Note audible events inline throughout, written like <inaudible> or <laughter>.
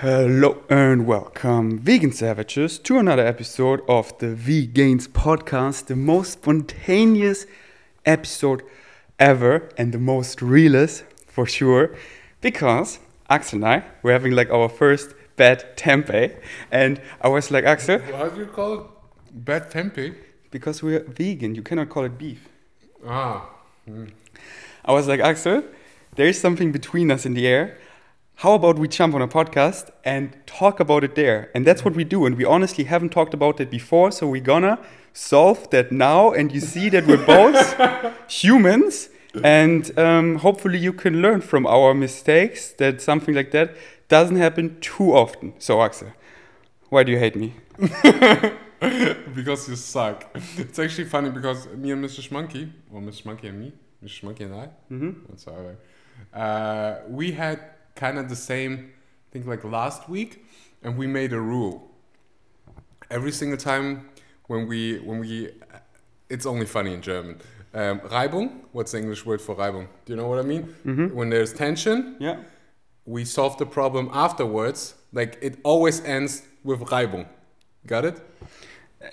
Hello and welcome, vegan savages, to another episode of the Vegans podcast, the most spontaneous episode ever and the most realist for sure, because Axel and I were having like our first bad tempeh, and I was like, Axel, How do you call it? Bad tempeh? because we're vegan, you cannot call it beef. Ah. I was like, Axel, there is something between us in the air. How about we jump on a podcast and talk about it there? And that's what we do. And we honestly haven't talked about it before. So we're gonna solve that now. And you see that we're both <laughs> humans. And um, hopefully you can learn from our mistakes that something like that doesn't happen too often. So, Axel, why do you hate me? <laughs> because you suck. It's actually funny because me and Mr. Schmonkey, or Mr. Schmonkey and me, Mr. Schmonkey and I, Mm-hmm. I, uh, we had kind of the same thing like last week, and we made a rule. Every single time when we when we, it's only funny in German. Um, Reibung. What's the English word for Reibung? Do you know what I mean? Mhm. When there's tension, Yeah. we solve the problem afterwards. Like it always ends with Reibung. Got it?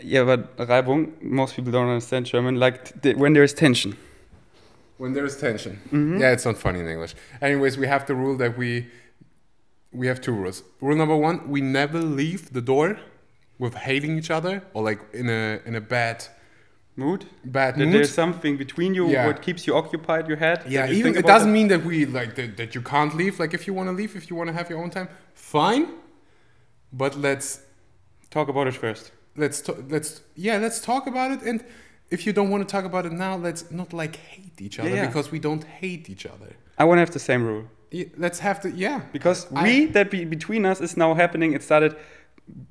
Yeah, but Reibung, most people don't understand German. Like t- when there is tension. When there is tension. Mhm. Yeah, it's not funny in English. Anyways, we have the rule that we we have two rules. Rule number one: we never leave the door with hating each other or like in a in a bad Mood? bad That mood. there's something between you Yeah. what keeps you occupied, your head. yeah, even it doesn't mean that we like that, that you can't leave. Like if you want to leave, if you want to have your own time, fine. But let's Talk about it first. let's to, let's yeah let's talk about it and if you don't want to talk about it now let's not like hate each other Yeah, yeah. because we don't hate each other I want to have the same rule Yeah, let's have the yeah because I- we that be between us is now happening. It started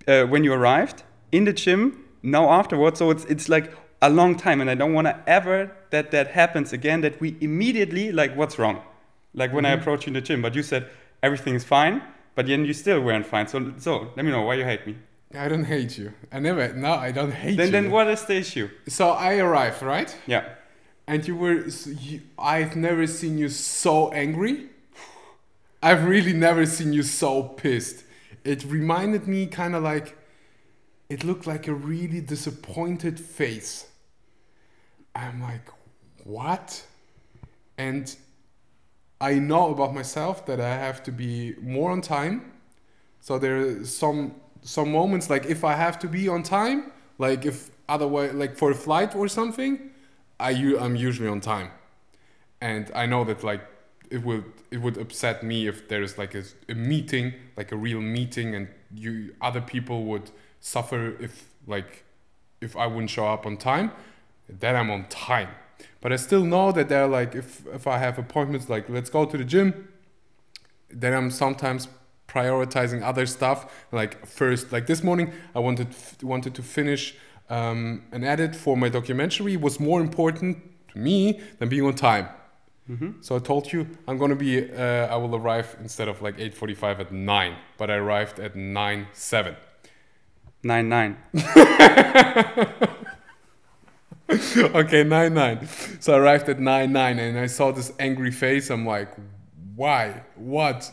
uh, when you arrived in the gym. Now afterwards, so it's it's like a long time, and I don't want to ever that that happens again. That we immediately like what's wrong, like when I Mhm. approached you in the gym, but you said everything is fine, but then you still weren't fine. So so let me know why you hate me. I don't hate you. I never no i don't hate Then you. then what is the issue? so i arrived right? Yeah. and you were you, i've never seen you so angry. I've really never seen you so pissed. It reminded me kind of like it looked like a really disappointed face. I'm like what? And i know about myself that i have to be more on time. So there are some some moments like if i have to be on time like if otherwise like for a flight or something i'm usually on time. And i know that like it would it would upset me if there is like a, a meeting like a real meeting and you other people would suffer if like if i wouldn't show up on time then i'm on time. But i still know that they're like if if i have appointments like let's go to the gym then i'm sometimes prioritizing other stuff like first like this morning i wanted wanted to finish um, an edit for my documentary was more important to me than being on time Mm-hmm. so I told you I'm gonna be. Uh, I will arrive instead of like 8:45 at nine, but I arrived at nine seven. Nine nine. <laughs> okay, nine nine. So I arrived at nine nine, and I saw this angry face. I'm like, why? What?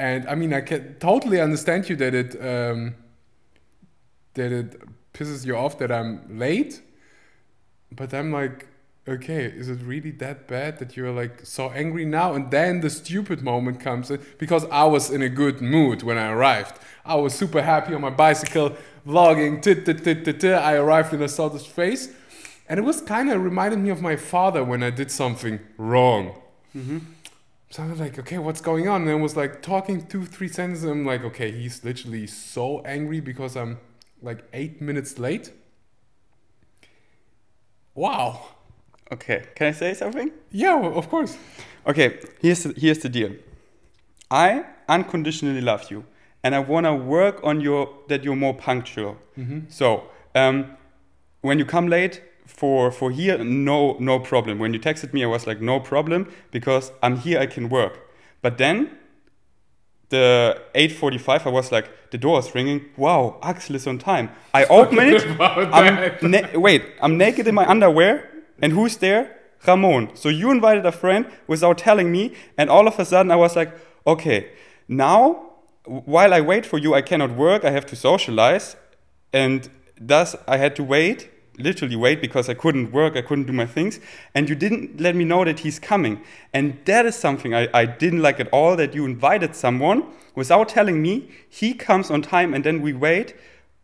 And I mean, I can totally understand you that it um, that it pisses you off that I'm late. But I'm like, okay, is it really that bad that you're like so angry now? And then the stupid moment comes because I was in a good mood when I arrived. I was super happy on my bicycle, vlogging. Tit, tit, tit, tit. I arrived and I saw this face. And it was kind of reminded me of my father when I did something wrong. Mm-hmm. So I was like, okay, what's going on? And I was like talking two, three sentences. I'm like, okay, he's literally so angry because I'm like eight minutes late. Wow. Okay. Can I say something? Yeah, of course. Okay, here's the, here's the deal. I unconditionally love you, and I wanna work on your that you're more punctual. Mm-hmm. So um, when you come late for for here, no no problem. When you texted me, I was like no problem because I'm here, I can work. But then the 8:45, I was like the door is ringing. Wow, Axel is on time. I open it. I'm wait, I'm naked in my underwear, and who's there? Ramon. So you invited a friend without telling me, and all of a sudden I was like, okay, now while I wait for you, I cannot work. I have to socialize, and thus I had to wait, literally wait, because I couldn't work. I couldn't do my things, and you didn't let me know that he's coming. And that is something I, I didn't like at all. That you invited someone without telling me. He comes on time, and then we wait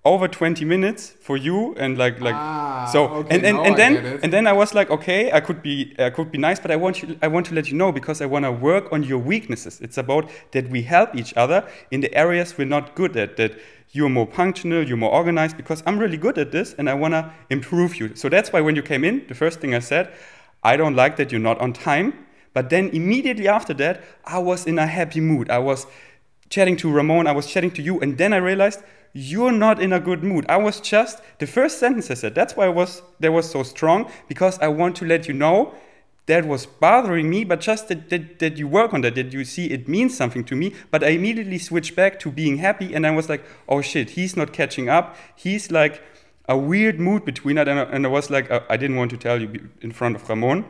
over 20 minutes for you and like like Ah, so okay, and and, and then and then I was like okay I could be I could be nice but I want you I want to let you know because I want to work on your weaknesses. It's about that we help each other in the areas we're not good at that you're more punctual you're more organized because I'm really good at this and I want to improve you. So that's why when you came in the first thing I said I don't like that you're not on time. But then immediately after that I was in a happy mood. I was chatting to Ramon, I was chatting to you, and then I realized you're not in a good mood. I was just the first sentence I said. That's why I was that was so strong because I want to let you know that was bothering me, but just that, that, that you work on that, that you see it means something to me. But I immediately switched back to being happy, and I was like, oh shit, he's not catching up. He's like a weird mood between it, and I, and I was like, uh, I didn't want to tell you in front of Ramon,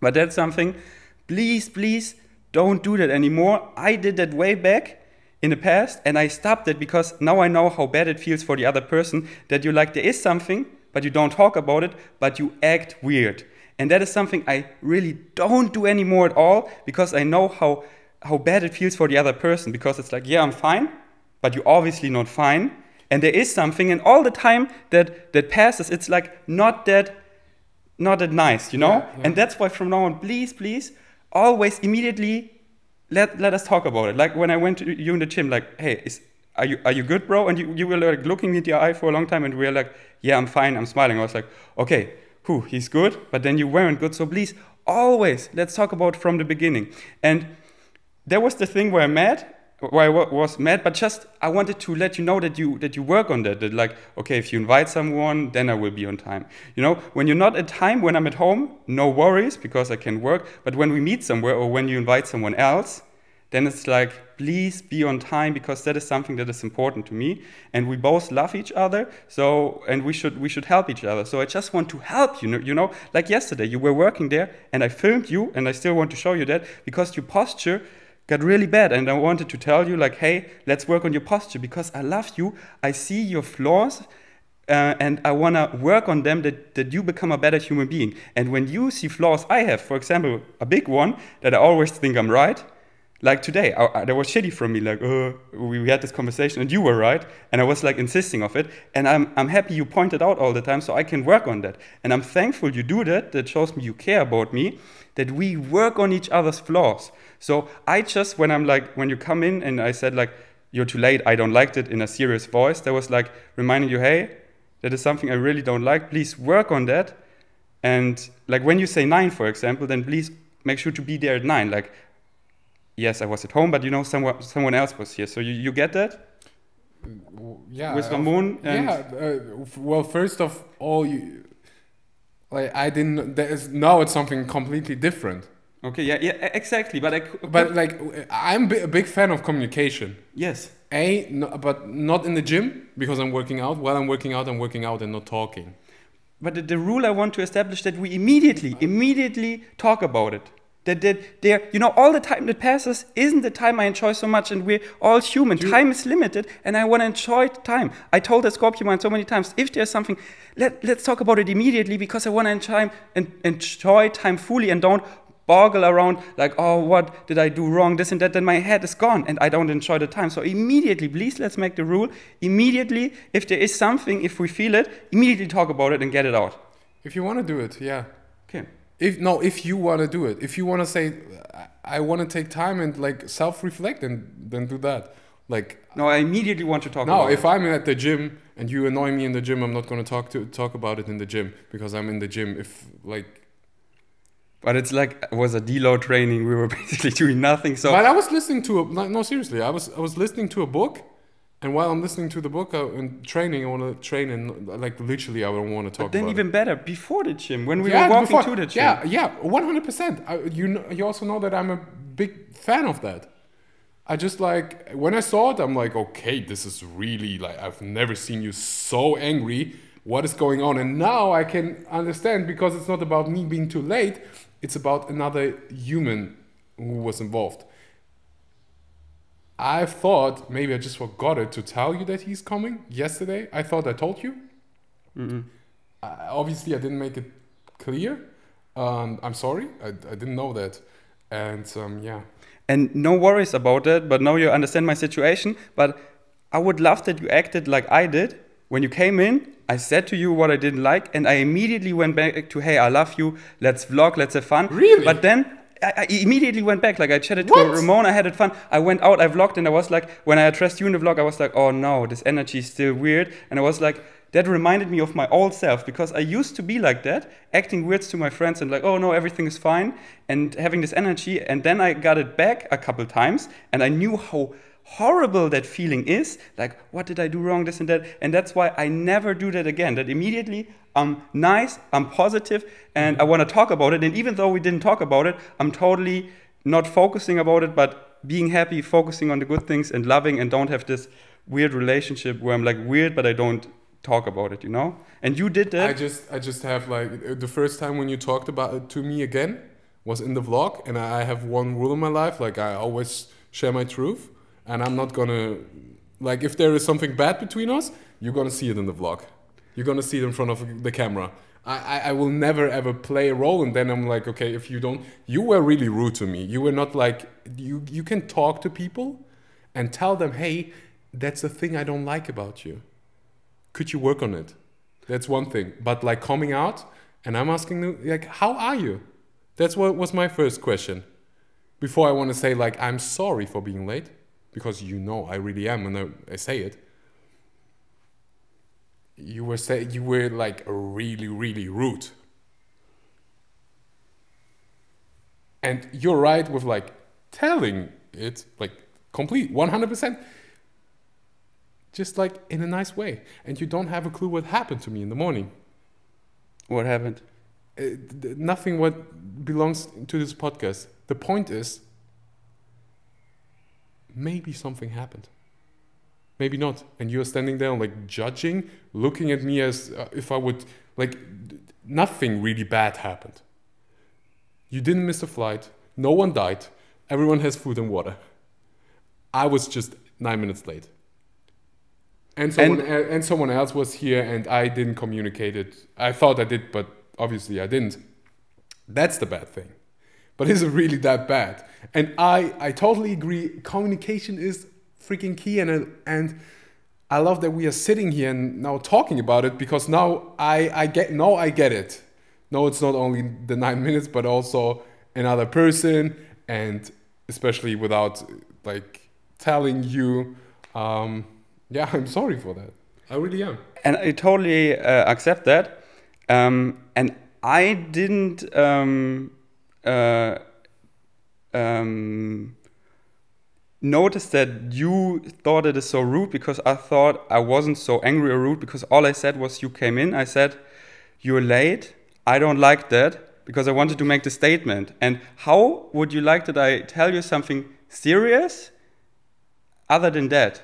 but that's something. Please, please don't do that anymore. I did that way back in the past and I stopped it because now I know how bad it feels for the other person that you like there is something but you don't talk about it but you act weird. And that is something I really don't do anymore at all because I know how how bad it feels for the other person because it's like yeah I'm fine but you're obviously not fine and there is something and all the time that that passes it's like not that not that nice, you know? Yeah, yeah. And that's why from now on, please, please, always immediately let, let us talk about it. Like when I went to you in the gym, like, hey, is, are you are you good, bro? And you, you were like looking me in the eye for a long time, and we were like, yeah, I'm fine, I'm smiling. I was like, okay, who he's good, but then you weren't good. So please, always let's talk about from the beginning. And there was the thing where I'm mad, where I was mad, but just I wanted to let you know that you that you work on that. That like, okay, if you invite someone, then I will be on time. You know, when you're not at time, when I'm at home, no worries because I can work. But when we meet somewhere or when you invite someone else, then it's like, please be on time because that is something that is important to me. And we both love each other, so and we should we should help each other. So I just want to help you. know- You know, like yesterday, you were working there, and I filmed you, and I still want to show you that because your posture got really bad and i wanted to tell you like hey let's work on your posture because i love you i see your flaws uh, and i want to work on them that, that you become a better human being. And when you see flaws i have for example a big one that i always think i'm right. Like today I, I, that was shitty from me like uh, we, we had this conversation and you were right and i was like insisting of it. And I'm, I'm happy you pointed out all the time so i can work on that. And i'm thankful you do that. That shows me you care about me. That we work on each other's flaws so i just when i'm like when you come in and i said like you're too late i don't like it in a serious voice that was like reminding you hey that is something i really don't like. Please work on that. And like when you say nine for example then please make sure to be there at nine. Like yes, I was at home, but you know, someone someone else was here. So you, you get that? Yeah with uh, Ramon and yeah uh, well first of all you like i didn't there is now it's something completely different okay, yeah, yeah, exactly. But I cou- but like i'm a big fan of communication yes, a no, but not in the gym because i'm working out while i'm working out i'm working out and not talking but the, the rule I want to establish that we immediately immediately talk about it. That that there, you know, all the time that passes isn't the time I enjoy so much, and we're all human. time is limited, and I want to enjoy time. I told the Scorpio man so many times, if there's something, let let's talk about it immediately because I want to enjoy and enjoy time fully and don't boggle around like, oh, what did I do wrong, this and that, then my head is gone and I don't enjoy the time. So immediately, please let's make the rule. Immediately, if there is something, if we feel it, immediately talk about it and get it out. if you want to do it yeah Okay. if no if you want to do it if you want to say i, want to take time and like self-reflect and then do that like No, I immediately want to talk about it. No, if it. I'm at the gym and you annoy me in the gym, I'm not going to talk to talk about it in the gym because I'm in the gym. If like, But it's like it was a deload training. We were <laughs> basically doing nothing. So but I was listening to a like, no seriously, I was I was listening to a book, and while I'm listening to the book I, and training, I want to train and like literally I don't want to talk. but then even better, before the gym, when we. Yeah, were walking before- to the gym. Yeah, yeah, one hundred percent. You know, you also know that I'm a big fan of that. I just like when I saw it, I'm like, okay, this is really like I've never seen you so angry. What is going on? And now I can understand because it's not about me being too late. It's about another human who was involved. I thought maybe I just forgot it to tell you that he's coming yesterday. I thought I told you. Mm-mm. Uh, obviously, I didn't make it clear. Um, I'm sorry. I, I didn't know that. And um, yeah. And no worries about it, but now you understand my situation. But I would love that you acted like I did. When you came in, I said to you what I didn't like, and I immediately went back to, hey, I love you, let's vlog, let's have fun. Really? But then I, I immediately went back. Like I chatted to What? Ramon, I had it fun. I went out, I vlogged, and I was like, when I addressed you in the vlog, I was like, oh no, this energy is still weird. And I was like, that reminded me of my old self because I used to be like that, acting weird to my friends and like, oh no, everything is fine, and having this energy. And then I got it back a couple times, and I knew how horrible that feeling is. Like, what did I do wrong, this and that? And that's why I never do that again. That immediately I'm nice, I'm positive, and I want to talk about it. And even though we didn't talk about it, I'm totally not focusing about it, but being happy, focusing on the good things, and loving, and don't have this weird relationship where I'm like weird, but I don't talk about it, you know? And you did that. I just I just have like the first time when you talked about it to me again was in the vlog, and I have one rule in my life: like I always share my truth, and I'm not gonna like if there is something bad between us, you're gonna see it in the vlog. You're gonna see it in front of the camera. I, I, will never ever play a role, and then I'm like, okay, if you don't, you were really rude to me. You were not like you. You can talk to people, and tell them, hey, that's the thing I don't like about you could you work on it? That's one thing. But like coming out and I'm asking them, like, how are you? That's what was my first question. Before I want to say like I'm sorry for being late, because you know I really am and I, I say it. You were say you were like really really rude. And you're right with like telling it like complete 100% just like in a nice way and you don't have a clue what happened to me in the morning what happened? uh, th- nothing what belongs to this podcast the point is maybe something happened. Maybe not. And you're standing there like judging looking at me as uh, if i would like nothing really bad happened. You didn't miss a flight. No one died. Everyone has food and water. I was just nine minutes late. And someone, And- and someone else was here and i didn't communicate it. I thought i did but obviously i didn't. That's the bad thing but is it really that bad? And i i totally agree. Communication is freaking key and and i love that we are sitting here and now talking about it because now i i get no i get it. No it's not only the nine minutes but also another person and especially without like telling you um yeah <laughs> i'm sorry for that. I really am. And I totally uh, accept that. Um, and I didn't um, uh, um, notice that you thought it is so rude because I thought I wasn't so angry or rude because all I said was you came in. I said you're late. I don't like that because I wanted to make the statement. And how would you like that I tell you something serious other than that?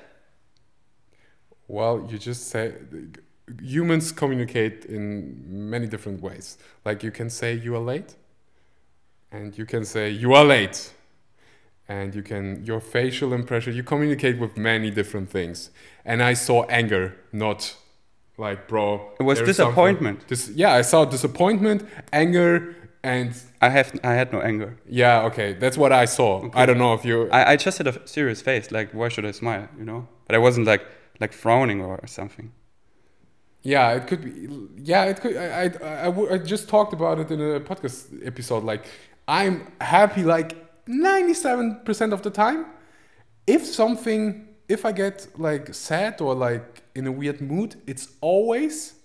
Well, you just say humans communicate in many different ways. Like you can say you are late, and you can say you are late, and you can your facial impression. You communicate with many different things. And I saw anger, not like bro. It was disappointment. Dis- yeah, I saw disappointment, anger, and I have I had no anger. yeah, okay, that's what I saw. I don't know if you. I, I just had a serious face, like why should I smile, you know? But I wasn't like like frowning or something. Yeah, it could be. Yeah, it could. I, I, I, w- I just talked about it in a podcast episode. Like, I'm happy like 97% of the time. If something, if I get like sad or like in a weird mood, it's always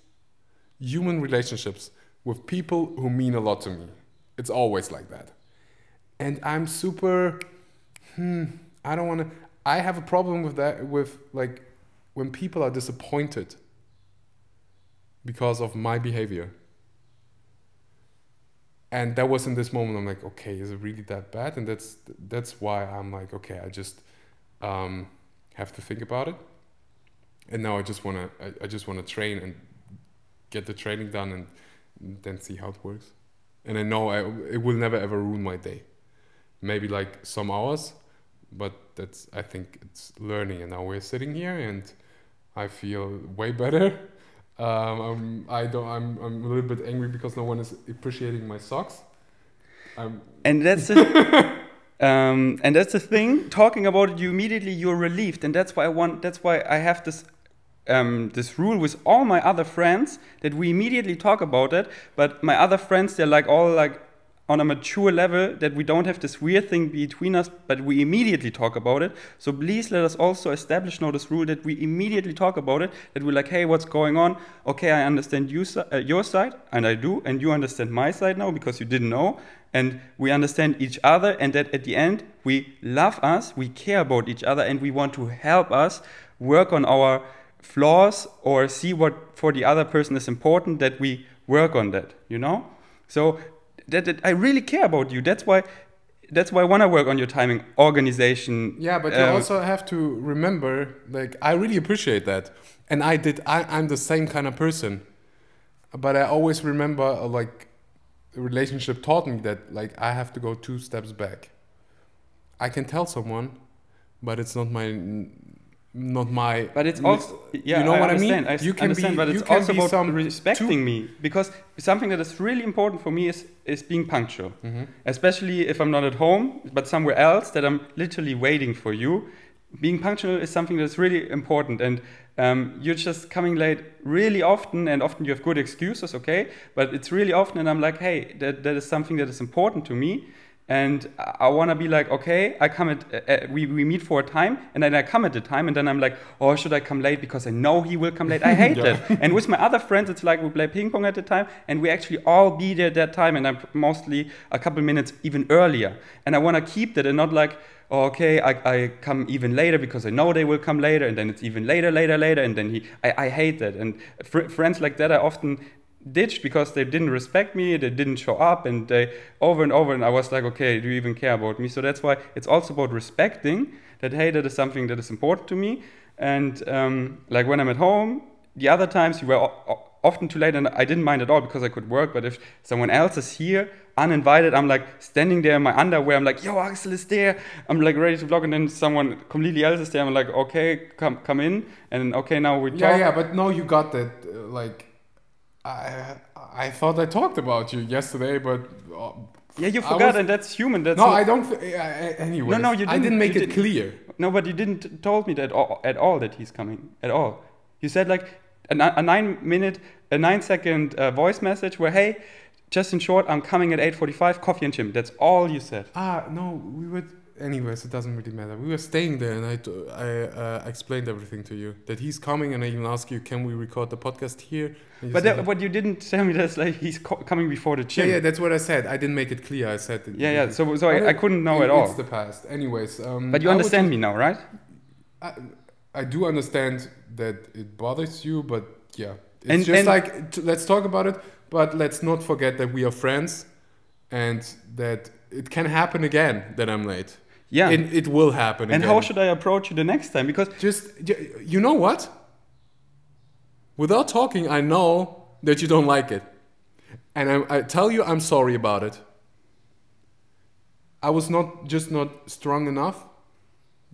human relationships with people who mean a lot to me. It's always like that. And I'm super, hmm, I don't want to, I have a problem with that, with like when people are disappointed because of my behavior. And that was in this moment I'm like, okay, is it really that bad? And that's that's why I'm like, okay, I just um, have to think about it. And now I just wanna I, I just wanna train and get the training done and then see how it works. And I know I, it will never ever ruin my day. Maybe like some hours, but that's I think it's learning, and now we're sitting here, and I feel way better. Um, I'm, I don't. I'm, I'm a little bit angry because no one is appreciating my socks. I'm, And that's the, <laughs> um, and that's the thing. Talking about it, you immediately you're relieved, and that's why I want. That's why I have this. Um, this rule with all my other friends that we immediately talk about it, but my other friends they're like all like on a mature level that we don't have this weird thing between us, but we immediately talk about it. So please let us also establish now this rule that we immediately talk about it. That we're like, hey, what's going on? Okay, I understand you, uh, your side, and I do, and you understand my side now because you didn't know, and we understand each other, and that at the end we love us, we care about each other, and we want to help us work on our flaws or see what for the other person is important that we work on that you know so that, that i really care about you that's why that's why i want to work on your timing organization yeah, but you uh, also have to remember, like, I really appreciate that, and I did. I, I'm the same kind of person, but I always remember, uh, like, a relationship taught me that, like, I have to go two steps back. I can tell someone, but it's not my not my but it's also yeah you know I what understand. I mean? I you can understand, be but it's also about some respecting me because something that is really important for me is is being punctual. Mhm. especially if i'm not at home but somewhere else that i'm literally waiting for you. Being punctual is something that's really important and um, you're just coming late really often and often you have good excuses okay? But it's really often and i'm like hey that, that is something that is important to me and I, want to be like, okay, I come at, uh, uh, we, we meet for a time, and then I come at the time, and then I'm like, oh, should I come late because I know he will come late? I hate <laughs> Yeah. that. And with my other friends, it's like we play ping pong at the time, and we actually all be there at that time, and I'm mostly a couple minutes even earlier. And I want to keep that and not like, oh, okay, I, I come even later because I know they will come later, and then it's even later, later, later, and then he, I, I hate that. And fr- friends like that, I often ditched because they didn't respect me, they didn't show up, and they over and over. And I was like, okay, do you even care about me? So that's why it's also about respecting that. Hey, that is something that is important to me. And um, like when I'm at home, the other times you were often too late, and I didn't mind at all because I could work. But if someone else is here uninvited, I'm like standing there in my underwear. I'm like, yo, Axel is there. I'm like ready to vlog, and then someone completely else is there. I'm like, okay, come come in, and okay, now we talk. yeah yeah but no you got that uh, like I I thought I talked about you yesterday but uh, Yeah, you forgot, was- and that's human. That's no I don't th- uh, anyway No, no, you I didn't- I didn't make it didn't. clear No, but you didn't told me that all, at all that he's coming at all. You said like a, a nine minute, a nine second uh, voice message where hey, just in short, I'm coming at 8:45, coffee and gym. That's all you said. Ah, no, we were. Anyways, it doesn't really matter. We were staying there, and I, t- I uh, explained everything to you. That he's coming, and I even asked you, "Can we record the podcast here?" But that, what you didn't tell me that's like he's co- coming before the yeah, gym. yeah, that's what I said. I didn't make it clear. I said, that yeah, yeah. So, so I, I couldn't know it- at all. It's the past. Anyways, um, But you would understand me now, right? I, I do understand that it bothers you, but yeah, it's And- just and- like t- let's talk about it. But let's not forget that we are friends, and that it can happen again that I'm late. Yeah. it, it will happen. and again. how should I approach you the next time? Because just you know what? Without talking, I know that you don't like it, and I, I tell you I'm sorry about it. I was not just not strong enough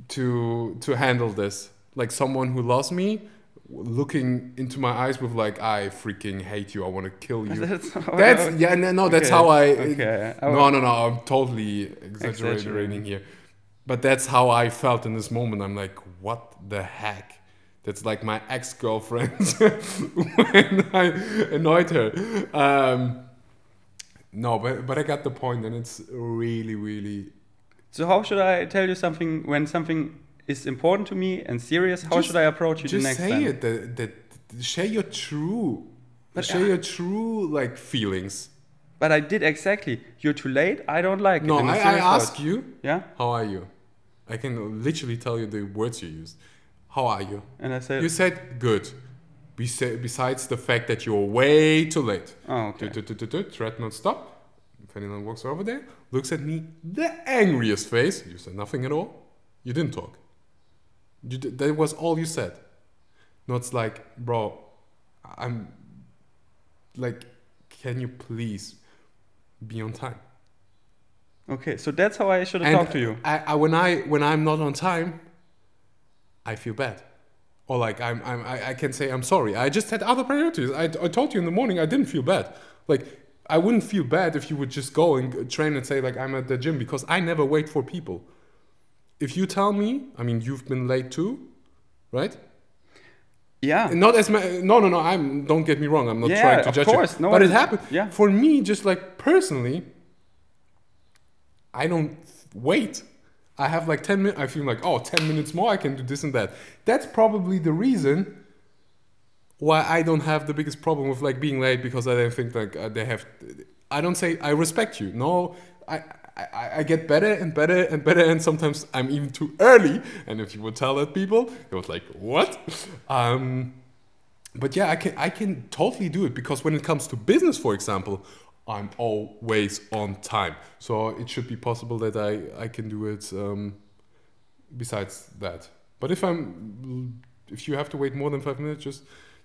to to handle this. Like someone who loves me, looking into my eyes with like, I freaking hate you. I want to kill you. <laughs> that's, That's yeah, no, no that's Okay, how I. okay. No, no, no. I'm totally exaggerating Exaggerating. here, but that's how I felt in this moment. I'm like, what the heck? That's like my ex girlfriend <laughs> when I annoyed her. Um, no, but but I got the point, and it's really, really. So how should I tell you something when something is important to me and serious? How Just- should I approach you the Just next say time? it. That, that share your true, But share I- your true like feelings. But I did exactly. You're too late. I don't like No, it. a I, I ask you. Yeah, How are you? I can literally tell you the words you used. How are you? and I said, You said good. Besi- Besides the fact that you're way too late. "Oh, okay." Threat not stop. Ferdinand walks over there, looks at me, the angriest face. You said nothing at all. You didn't talk. You d- that was all you said. No, it's like, bro, I'm like, can you please be on time? Okay, so that's how I should have talked to you. I, I, when I when I'm not on time, I feel bad, or like I'm, I'm I, I can say I'm sorry. I just had other priorities. I, I told you in the morning I didn't feel bad. Like I wouldn't feel bad if you would just go and train and say like I'm at the gym because I never wait for people. If you tell me, I mean you've been late too, right? Yeah. Not as ma- no no no. I'm don't get me wrong. I'm not Yeah, trying to of judge course, you. no but it happened. yeah. For me, just like personally, I don't wait. I have like 10 minutes. I feel like, oh, 10 minutes more, I can do this and that. That's probably the reason why I don't have the biggest problem with like being late because I don't think like uh, they have. I don't say I respect you. No, I, I, I get better and better and better, and sometimes I'm even too early. And if you would tell that people, it was like, what? Um, but yeah, I can I can totally do it because when it comes to business, for example, I'm always on time. So it should be possible that I I can do it. Um, besides that, but if I'm if you have to wait more than five minutes, just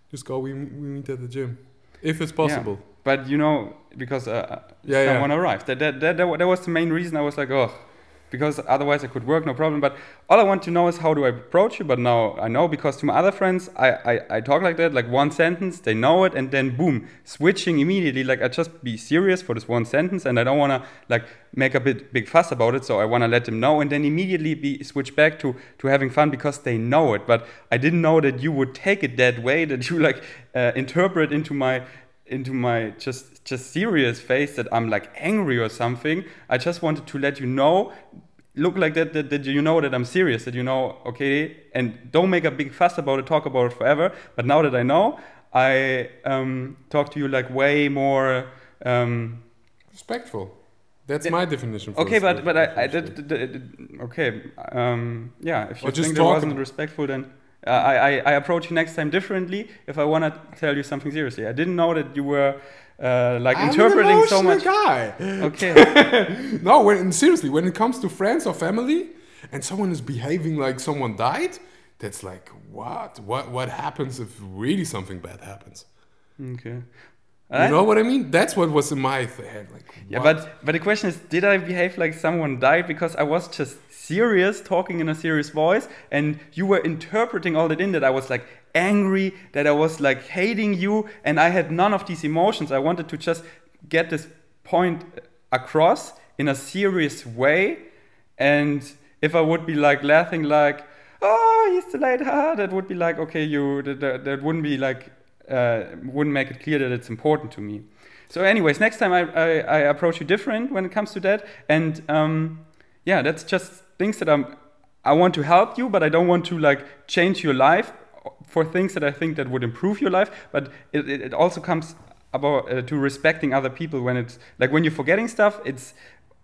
just go. We we meet at the gym, if it's possible. But you know, because uh, Yeah, yeah. someone arrived. That, that, that, that, that was the main reason I was like, oh, because otherwise I could work, no problem. But all I want to know is how do I approach you? But now I know because to my other friends, I, I, I talk like that, like one sentence, they know it, and then boom, switching immediately. Like I just be serious for this one sentence, and I don't want to like make a bit big fuss about it. So I want to let them know, and then immediately be switch back to to having fun because they know it. But I didn't know that you would take it that way, that you like uh, interpret into my into my just just serious face that I'm like angry or something. I just wanted to let you know, look like that, that that you know that I'm serious, that you know, okay, and don't make a big fuss about it, talk about it forever. But now that I know, I um, talk to you like way more. Um, Respectful. That's my definition. For okay, but but I, I did, did, did- okay. Um, yeah, if you Or just think that wasn't respectful, then uh, I, I I approach you next time differently. If I want to tell you something seriously, I didn't know that you were uh, like I'm an interpreting so emotional much. Guy. Okay. <laughs> No, when seriously, when it comes to friends or family, and someone is behaving like someone died, that's like what? What? What happens if really something bad happens? Okay. You know what I mean? That's what was in my head. Like, Yeah, what? but but the question is, did I behave like someone died because I was just serious, talking in a serious voice, and you were interpreting all that in that I was like angry, that I was like hating you, and I had none of these emotions. I wanted to just get this point across in a serious way, and if I would be like laughing like, oh, he's too late, ha, <laughs> that would be like, okay, you, that, that, that wouldn't be like, uh, wouldn't make it clear that it's important to me. So, anyways, next time I, I, I approach you different when it comes to that, and um, yeah, that's just things that I'm. I want to help you, but I don't want to like change your life for things that I think that would improve your life. But it, it, it also comes about uh, to respecting other people when it's like when you're forgetting stuff. It's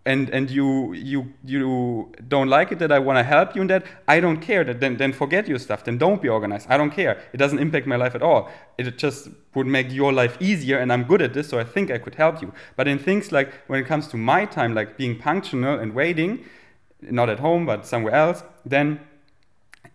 and and you you you don't like it that I want to help you in that. I don't care. That then then forget your stuff. Then don't be organized. I don't care. It doesn't impact my life at all. It just would make your life easier, and I'm good at this, so I think I could help you. But in things like when it comes to my time, like being punctual and waiting, not at home but somewhere else, then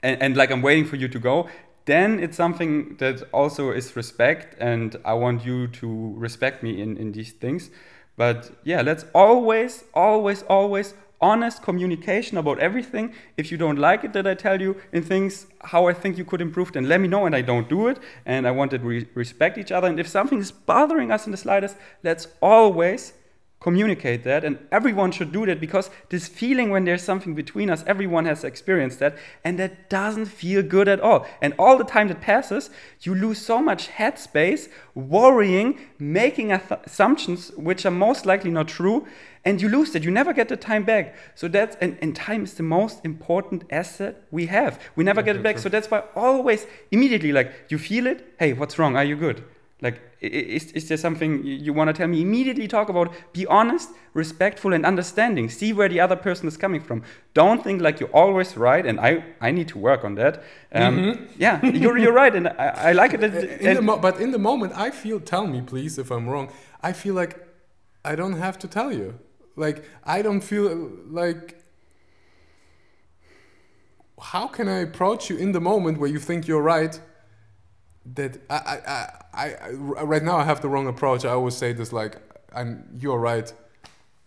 and, and like I'm waiting for you to go, then it's something that also is respect, and I want you to respect me in, in these things. But yeah, let's always, always, always honest communication about everything. If you don't like it that I tell you in things how I think you could improve, then let me know and I don't do it. And I want we respect each other. And if something is bothering us in the slightest, let's always communicate that and everyone should do that because this feeling when there's something between us everyone has experienced that and that doesn't feel good at all. And all the time that passes you lose so much headspace worrying making assumptions which are most likely not true and you lose that. You never get the time back. So that's and, and time is the most important asset we have. We never get it back. so that's why always immediately like you feel it. Hey what's wrong? Are you good? Like, is, is there something you- want to tell me? Immediately talk about, be honest, respectful, and understanding. See where the other person is coming from. Don't think like you're always right, and I, I need to work on that. Um, Yeah, you're, you're right, and I, I like it. that- <laughs> in the mo- but in the moment, I feel. Tell me, please, if I'm wrong. I feel like I don't have to tell you. Like I don't feel like. How can I approach you in the moment where you think you're right? That I, I, I, I, right now I have the wrong approach. I always say this like, "I'm you're right,"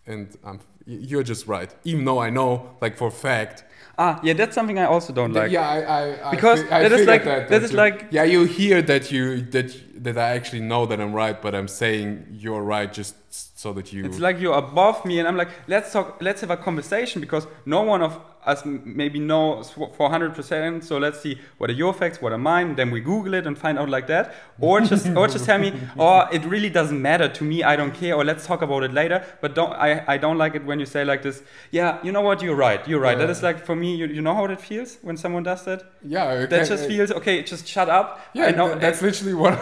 and I'm you're just right. Even though I know, like for fact. Ah, yeah, that's something I also don't like. yeah, I, I, I Because I that is like- that, that that is you- like- yeah, you hear that you that that I actually know that I'm right, but I'm saying you're right just so that you. It's like you're above me, and I'm like, let's talk, let's have a conversation because no one of us maybe knows for 100%. So let's see what are your facts, what are mine. Then we Google it and find out like that, or just <laughs> or just tell me, oh, it really doesn't matter to me. I don't care, or let's talk about it later. But don't I, I don't like it when you say like this. Yeah, you know what? You're right. You're right. That Yeah. is like for me. You, you know how that feels when someone does that. yeah, okay, That just feels okay. Just shut up. Yeah, I know, th- that's literally what.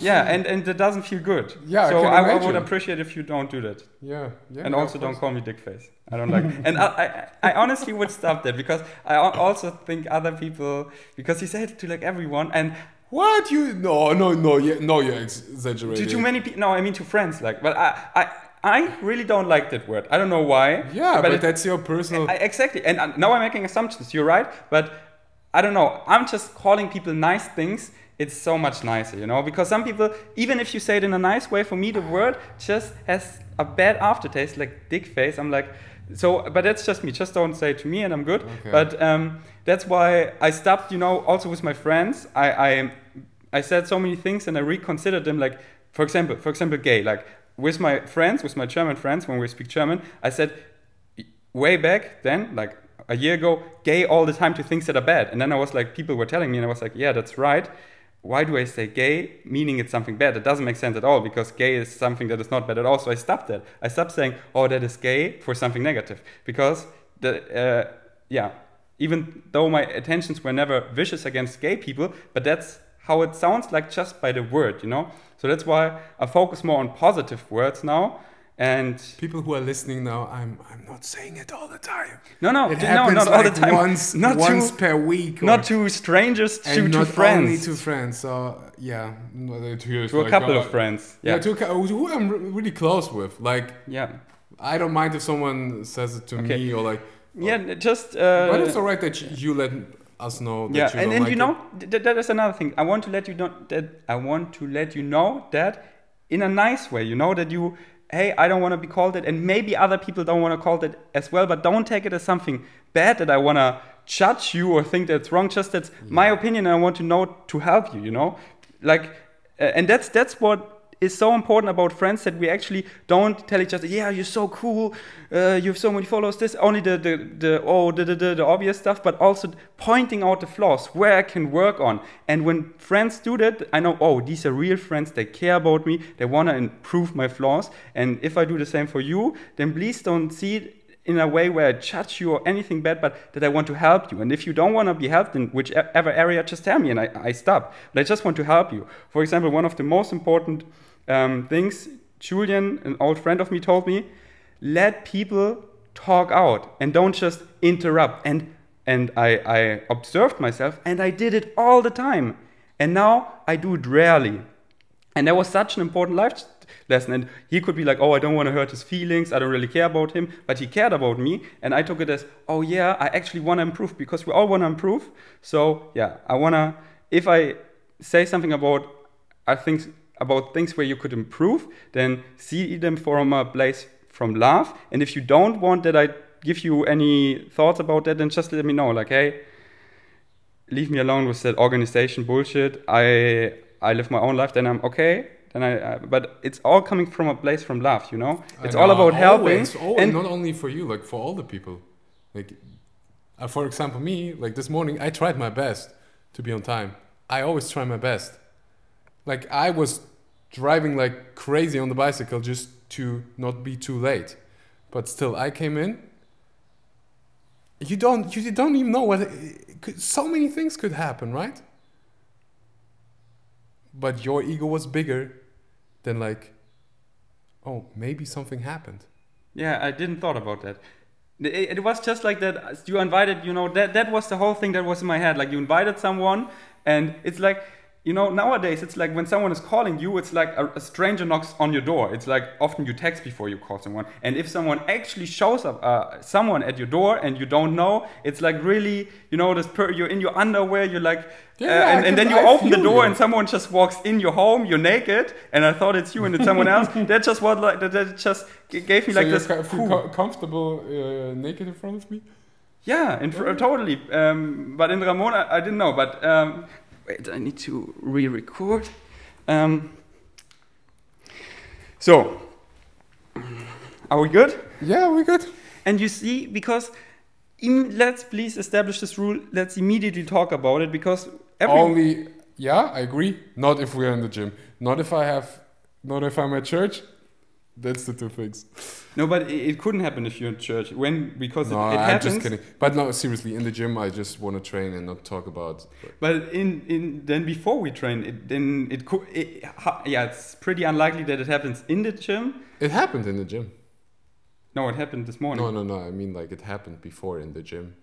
yeah, <laughs> and and that doesn't feel good. Yeah, I So can I, I would appreciate if you don't do that. yeah, yeah. and also don't call me dickface. I don't like. and I, I, I honestly would stop that because I also think other people because he said it to like everyone and What you? No, no, no. Yeah, no, you're exaggerating. to too many people. No, I mean to friends. Like, but I, I, I really don't like that word. I don't know why. Yeah, but, it- that's your personal. I, exactly. And uh, now I'm making assumptions. You're right, but I don't know. I'm just calling people nice things. It's so much nicer, you know, because some people, even if you say it in a nice way, for me the word just has a bad aftertaste, like dick face. I'm like, so, but that's just me. Just don't say it to me, and I'm good. Okay. But um, that's why I stopped. You know, also with my friends, I, I, I said so many things, and I reconsidered them. Like, for example, for example, gay. Like with my friends, with my German friends, when we speak German, I said way back then, like a year ago, gay all the time to things that are bad. And then I was like, people were telling me, and I was like, yeah, that's right. Why do I say gay, meaning it's something bad? It doesn't make sense at all because gay is something that is not bad at all. So I stopped that. I stopped saying, oh, that is gay for something negative because the uh, yeah, even though my intentions were never vicious against gay people, but that's how it sounds like just by the word, you know. So that's why I focus more on positive words now. And People who are listening now, I'm I'm not saying it all the time. no, no, It no, not all the time. Once, <laughs> not once to, per week. Not to strangers, to, and to not friends, only to friends. So yeah, to, to a couple of friends. Yeah, Yeah, to who I'm really close with. Like yeah, I don't mind if someone says it to Okay. me or like. yeah. Just uh, but it's alright that you, let us know. That yeah, you and, and like you it. know th- that is another thing. I want to let you know that I want to let you know that in a nice way. You know that you, hey, I don't want to be called it, and maybe other people don't want to call it as well. But don't take it as something bad that I want to judge you or think that's wrong. Just that's my opinion, and I want to know to help you. You know, like, and that's that's what is so important about friends that we actually don't tell each other, yeah, you're so cool, uh, you have so many followers, this, only the, the, the oh, the, the, the, the obvious stuff, but also pointing out the flaws, where I can work on. And when friends do that, I know, oh, these are real friends, they care about me, they want to improve my flaws. And if I do the same for you, then please don't see it in a way where I judge you or anything bad, but that I want to help you. And if you don't want to be helped in whichever area, just tell me and I, I stop. But I just want to help you. For example, one of the most important um, things Julian, an old friend of me, told me let people talk out and don't just interrupt. And, and I, I observed myself and I did it all the time. And now I do it rarely. And that was such an important life lesson. And he could be like, oh, I don't want to hurt his feelings. I don't really care about him. But he cared about me. And I took it as, oh, yeah, I actually want to improve because we all want to improve. So, yeah, I want to, if I say something about, I think, about things where you could improve, then see them from a place from love. And if you don't want that I give you any thoughts about that, then just let me know. Like, hey, leave me alone with that organization bullshit. I I live my own life. Then I'm okay. Then I, uh, but it's all coming from a place from love, you know. It's know, all about helping. always, always, and not only for you, like for all the people. Like, uh, for example, me, like this morning, I tried my best to be on time. I always try my best. Like I was driving like crazy on the bicycle just to not be too late, but still, I came in. You don't, you don't even know what. Could, so many things could happen, right? But your ego was bigger than like, oh, maybe something happened. Yeah, I didn't thought about that. It, it was just like that. You invited, you know, that that was the whole thing that was in my head. Like you invited someone, and it's like you know nowadays it's like when someone is calling you it's like a, a, stranger knocks on your door it's like often you text before you call someone and if someone actually shows up uh, someone at your door and you don't know it's like really you know this per- you're in your underwear you're like Yeah, uh, and, and then you I open the door you. and someone just walks in your home you're naked and i thought it's you and it's someone else <laughs> that just what like that, that just gave me so like you this ca- feel co- comfortable uh, naked in front of me? Yeah, in fr- totally. Um, but in Ramon, I, I didn't know. But um, wait, I need to re-record. Um, so, are we good? Yeah, we good. And you see, because im- let's please establish this rule. Let's immediately talk about it because every Only, yeah, I agree. Not if we're in the gym. Not if I have, not if I'm at church. That's the two things. no, but it, it couldn't happen if you're in church. When because No, it, it I'm happens. just kidding. But no, seriously, in the gym, I just want to train and not talk about. But in, in then before we train, it, then it could. It, yeah, it's pretty unlikely that it happens in the gym. It happened in the gym. No, it happened this morning. No, no, no. I mean, like it happened before in the gym,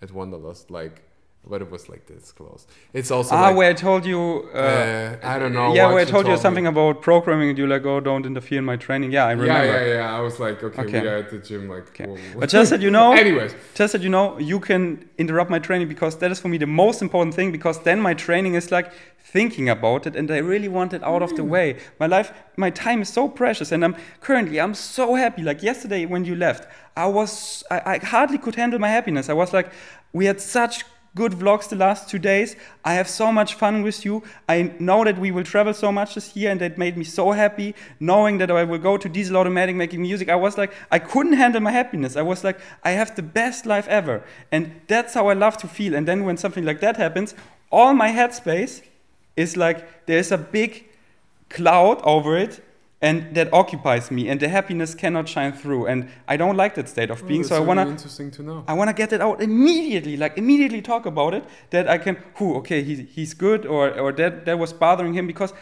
at Wanderlust. Like, but it was like this close. It's also ah, like, where I told you. Uh, uh, I don't know. Yeah, where I told you told me. something about programming, and you're like, "Oh, don't interfere in my training." Yeah, I remember. Yeah, yeah, yeah. I was like, okay, Okay. we are at the gym. Like, Okay. whoa. But just that you know, <laughs> anyways, just that you know, you can interrupt my training because that is for me the most important thing. Because then my training is like thinking about it, and I really want it out of the way. My life, my time is so precious, and I'm currently I'm so happy. Like yesterday when you left, I was I, I hardly could handle my happiness. I was like, we had such good vlogs the last two days. I have so much fun with you. I know that we will travel so much this year, and that made me so happy. Knowing that I will go to Diesel Automatic making music, I was like, I couldn't handle my happiness. I was like, I have the best life ever, and that's how I love to feel. And then when something like that happens, all my headspace is like there's a big cloud over it. And that occupies me, and the happiness cannot shine through. And I don't like that state of oh, being. Oh, so I wanna, interesting to know. I want to get it out immediately, like immediately talk about it. That I can, who, okay, he's, he's good, or, or that, that was bothering him because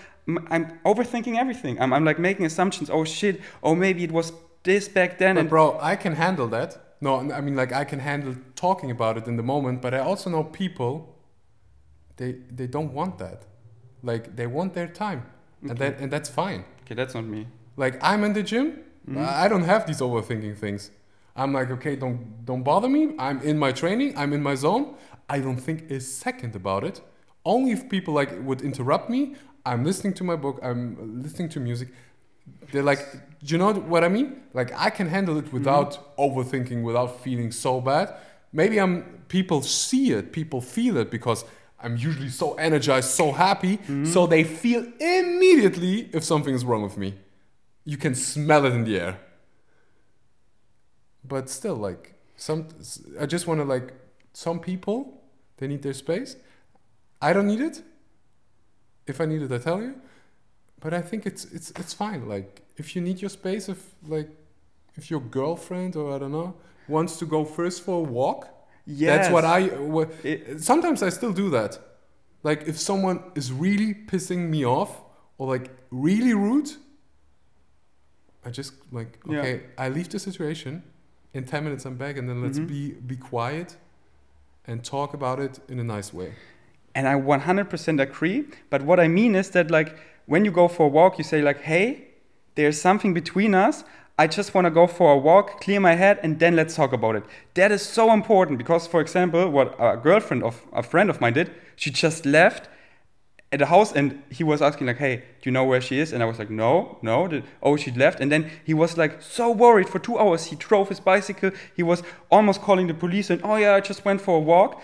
i'm overthinking everything. I'm, I'm like making assumptions. Oh shit, oh maybe it was this back then. But And bro, I can handle that. No, I mean like I can handle talking about it in the moment, but I also know people they they don't want that. Like they want their time. And that and that's fine. Okay, that's not me. Like I'm in the gym, Mhm. I don't have these overthinking things. I'm like, okay, don't don't bother me. I'm in my training, I'm in my zone. I don't think a second about it. Only if people like would interrupt me, I'm listening to my book, I'm listening to music. They're like, do you know what I mean? Like I can handle it without overthinking, without feeling so bad. Maybe I'm people see it, people feel it because I'm usually so energized, so happy, so they feel immediately if something is wrong with me. You can smell it in the air. But still, like some, I just want to like some people, they need their space. I don't need it. If I need it, I tell you. But I think it's it's it's fine. Like if you need your space, if like if your girlfriend or I don't know wants to go first for a walk, that's what I. What, It- sometimes I still do that. Like if someone is really pissing me off or like really rude, I just like Yeah. okay, I leave the situation. In ten minutes, I'm back, and then let's Mhm. be be quiet and talk about it in a nice way. And I 100% agree. But what I mean is that, like, when you go for a walk, you say, like, hey, there's something between us. I just want to go for a walk, clear my head, and then let's talk about it. That is so important because, for example, what a girlfriend of a friend of mine did, she just left at the house and he was asking like hey do you know where she is? And i was like no no The- oh she left. And then he was like so worried. For two hours he drove his bicycle. He was almost calling the police and oh yeah i just went for a walk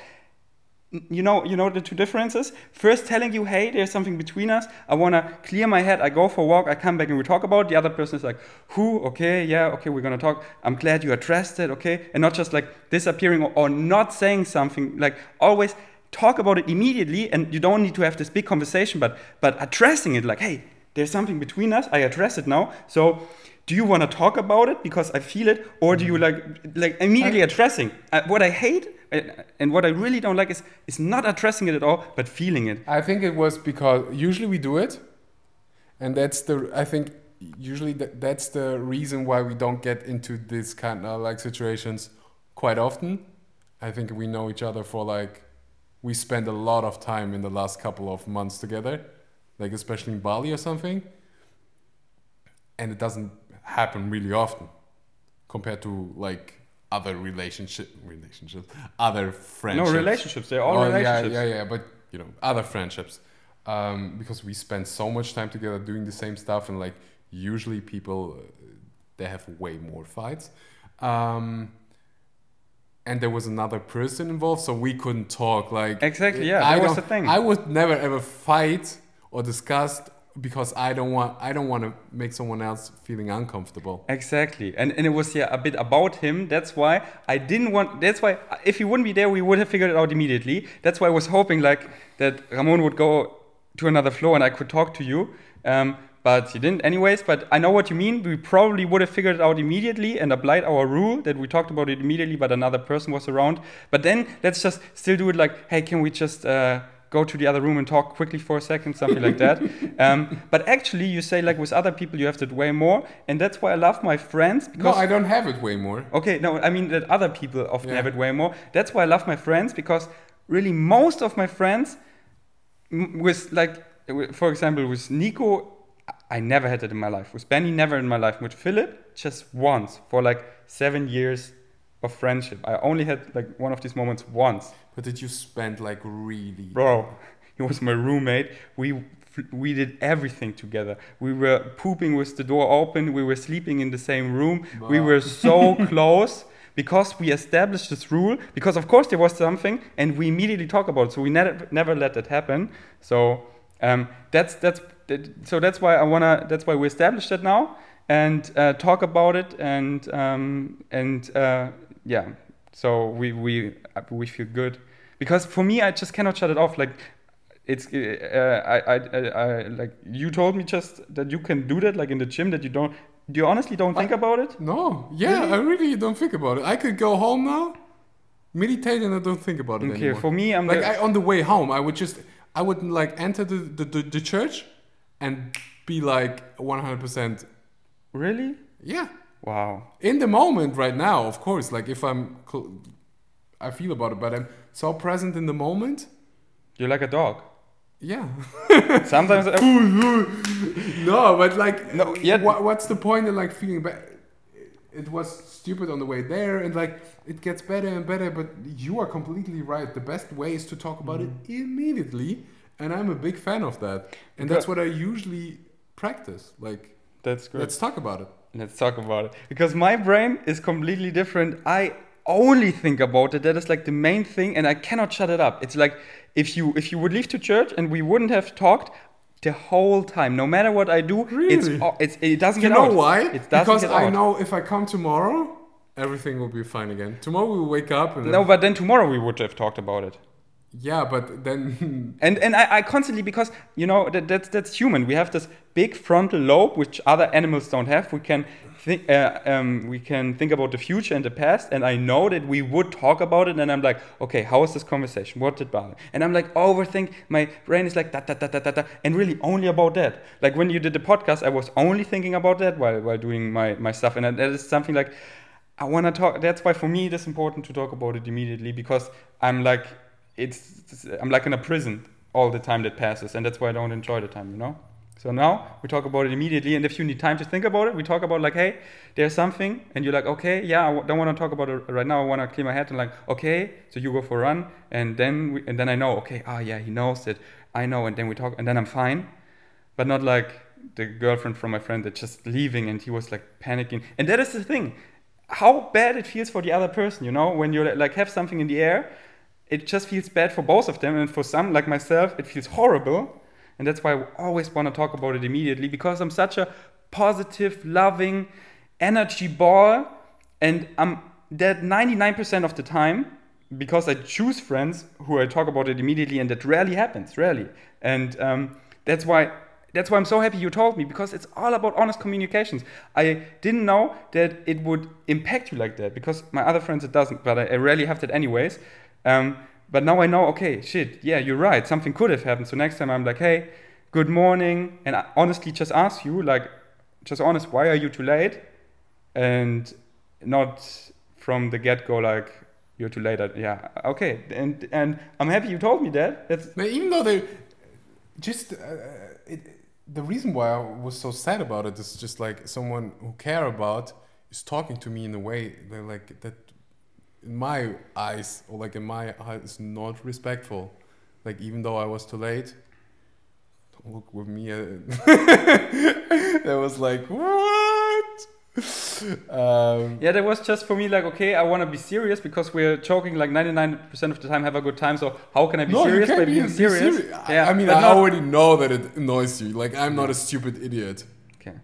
you know you know the two differences? First telling you hey there's something between us. I want to clear my head. I go for a walk. I come back and we talk about it. the other person is like who? Okay yeah okay we're gonna talk. I'm glad you addressed it okay? And not just like disappearing or, or not saying something. Like always talk about it immediately and you don't need to have this big conversation but but addressing it like hey there's something between us. I address it now. So do you want to talk about it because i feel it or do you like like immediately addressing uh, what i hate uh, and what i really don't like is is not addressing it at all but feeling it I think it was because usually we do it, and that's the I think usually that, that's the reason why we don't get into this kind of like situations quite often. I think we know each other for like we spend a lot of time in the last couple of months together, like especially in Bali or something. And it doesn't happen really often compared to like other relationship relationships, other friendships. No relationships. They're all Oh, relationships. Yeah, yeah, yeah. But you know, other friendships, um, because we spend so much time together doing the same stuff, and like usually people, uh, they have way more fights. Um, and there was another person involved, so we couldn't talk. Like Exactly, yeah, I was the thing. I would never ever fight or discuss because I don't want. I don't want to make someone else feeling uncomfortable. Exactly, and and it was yeah a bit about him. That's why I didn't want. That's why if he wouldn't be there, we would have figured it out immediately. That's why I was hoping like that Ramon would go to another floor and I could talk to you. Um, but he didn't, anyways. But I know what you mean. We probably would have figured it out immediately and applied our rule that we talked about it immediately, but another person was around. But then let's just still do it like, hey, can we just uh, go to the other room and talk quickly for a second, something like that. <laughs> Um, but actually, you say like with other people, you have that way more, and that's why I love my friends No, because I don't have it way more. Okay, no, I mean that other people often Yeah. have it way more. That's why I love my friends because really most of my friends, with like, for example, with Nico, I never had it in my life. With Benny, never in my life. With Philip, just once for like seven years of friendship. I only had like one of these moments once. But did you spend like really? Bro, he was my roommate. We we did everything together. We were pooping with the door open. We were sleeping in the same room. We were so <laughs> close because we established this rule. Because of course there was something, and we immediately talk about it. So we never never let that happen. So um, that's that's that, so that's why I wanna. That's why we established that now and uh, talk about it and um, and uh, yeah. So we we we feel good because for me I just cannot shut it off. Like it's uh, I, I, I, I like you told me just that you can do that like in the gym that you don't do you honestly don't think I- about it No, yeah, I really don't think about it. I could go home now, meditate, and I don't think about it okay anymore. for me I'm like the- I, on the way home, I would just, I would like enter the the, the, the church, and be like 100%. really Yeah, wow in the moment right now, of course. Like if I'm, cl- I feel about it, but I'm so present in the moment. you're like a dog Yeah. <laughs> sometimes <laughs> I, no, but like, No, yeah. What, what's the point in like feeling bad? It was stupid on the way there, and like it gets better and better. But you are completely right. The best way is to talk about it mm-hmm. immediately, and I'm a big fan of that. And that's what I usually practice. Like, that's great. let's talk about it. Let's talk about it. Because my brain is completely different. I only think about it. That is like the main thing, and I cannot shut it up. It's like if you if you would leave to church and we wouldn't have talked the whole time, no matter what I do, it's Really? o- it's it doesn't You get know out. why? It doesn't because I know if I come tomorrow, everything will be fine again. Tomorrow we will wake up and No, but then tomorrow we would have talked about it. Yeah, but then <laughs> And and I, I constantly because you know that that's that's human. We have this big frontal lobe which other animals don't have. We can think uh, um, we can think about the future and the past. And I know that we would talk about it. And I'm like, okay, how is this conversation? What did bother? And I'm like overthink. My brain is like da da da da da da, and really only about that. Like when you did the podcast, I was only thinking about that while while doing my my stuff. And that is something like. I want to talk. That's why for me it is important to talk about it immediately because I'm like, it's I'm like in a prison all the time that passes, and that's why I don't enjoy the time, you know. So now we talk about it immediately, and if you need time to think about it, we talk about like, hey, there's something, and you're like, okay, yeah, I don't want to talk about it right now. I want to clear my head, and like, okay, so you go for a run, and then we, and then I know, okay, ah, yeah, he knows it, I know, and then we talk, and then I'm fine, but not like the girlfriend from my friend that just leaving, and he was like panicking, and that is the thing, how bad it feels for the other person, you know, when you like have something in the air, it just feels bad for both of them, and for some like myself, it feels horrible. And that's why I always want to talk about it immediately because I'm such a positive, loving energy ball. And I'm that 99% of the time because I choose friends who I talk about it immediately, and that rarely happens, rarely. And um, that's why. That's why I'm so happy you told me because it's all about honest communications. I didn't know that it would impact you like that because my other friends it doesn't, but I, I rarely have that anyways. Um, but now I know, okay, shit, yeah, you're right. Something could have happened. So next time I'm like, hey, good morning. And I honestly just ask you, like, just honest, why are you too late? And not from the get go, like, You're too late. At, yeah. Okay. And and I'm happy you told me that. That's even though they just uh, it, the reason why I was so sad about it is just like someone who care about is talking to me in a way that like that in my eyes or like in my eyes is not respectful. Like even though I was too late, don't look with me. Uh, <laughs> that was like what? Um, yeah. That was just for me like okay, I want to be serious because we're joking like 99% of the time, have a good time. So how can I be no, serious by be being be serious? I- Yeah, I mean, I not- already know that it annoys you. Like I'm not a stupid idiot. Okay.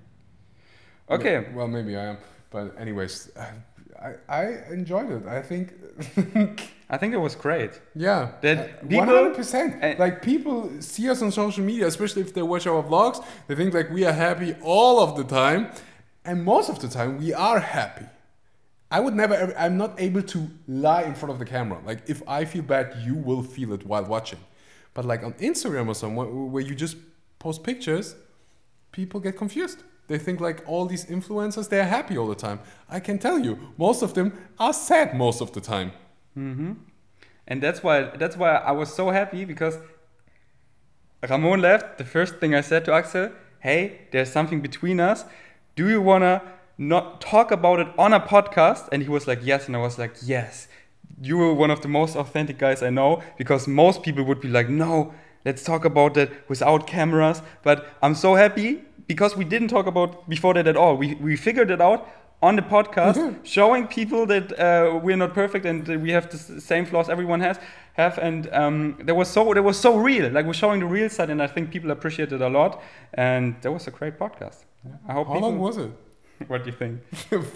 Okay. Well, maybe I am. But anyways, I I enjoyed it. I think. <laughs> I think it was great. yeah. That hundred percent. uh, Like people see us on social media, especially if they watch our vlogs. They think like we are happy all of the time, and most of the time we are happy. I would never. I'm not able to lie in front of the camera. Like if I feel bad, you will feel it while watching. But like on Instagram or somewhere where you just post pictures, people get confused. They think like all these influencers, they're happy all the time. I can tell you, most of them are sad most of the time. hmm And that's why that's why I was so happy because Ramon left. The first thing I said to Axel, "Hey, there's something between us. Do you wanna not talk about it on a podcast?" And he was like, "Yes." And I was like, "Yes." You were one of the most authentic guys I know because most people would be like, "No, let's talk about that without cameras." But I'm so happy because we didn't talk about before that at all. We we figured it out on the podcast, showing people that uh, we're not perfect and we have the same flaws everyone has have. And um, that was so that was so real. Like we're showing the real side, and I think people appreciate it a lot. And that was a great podcast. I hope How people. long was it? <laughs> what do you think? <laughs>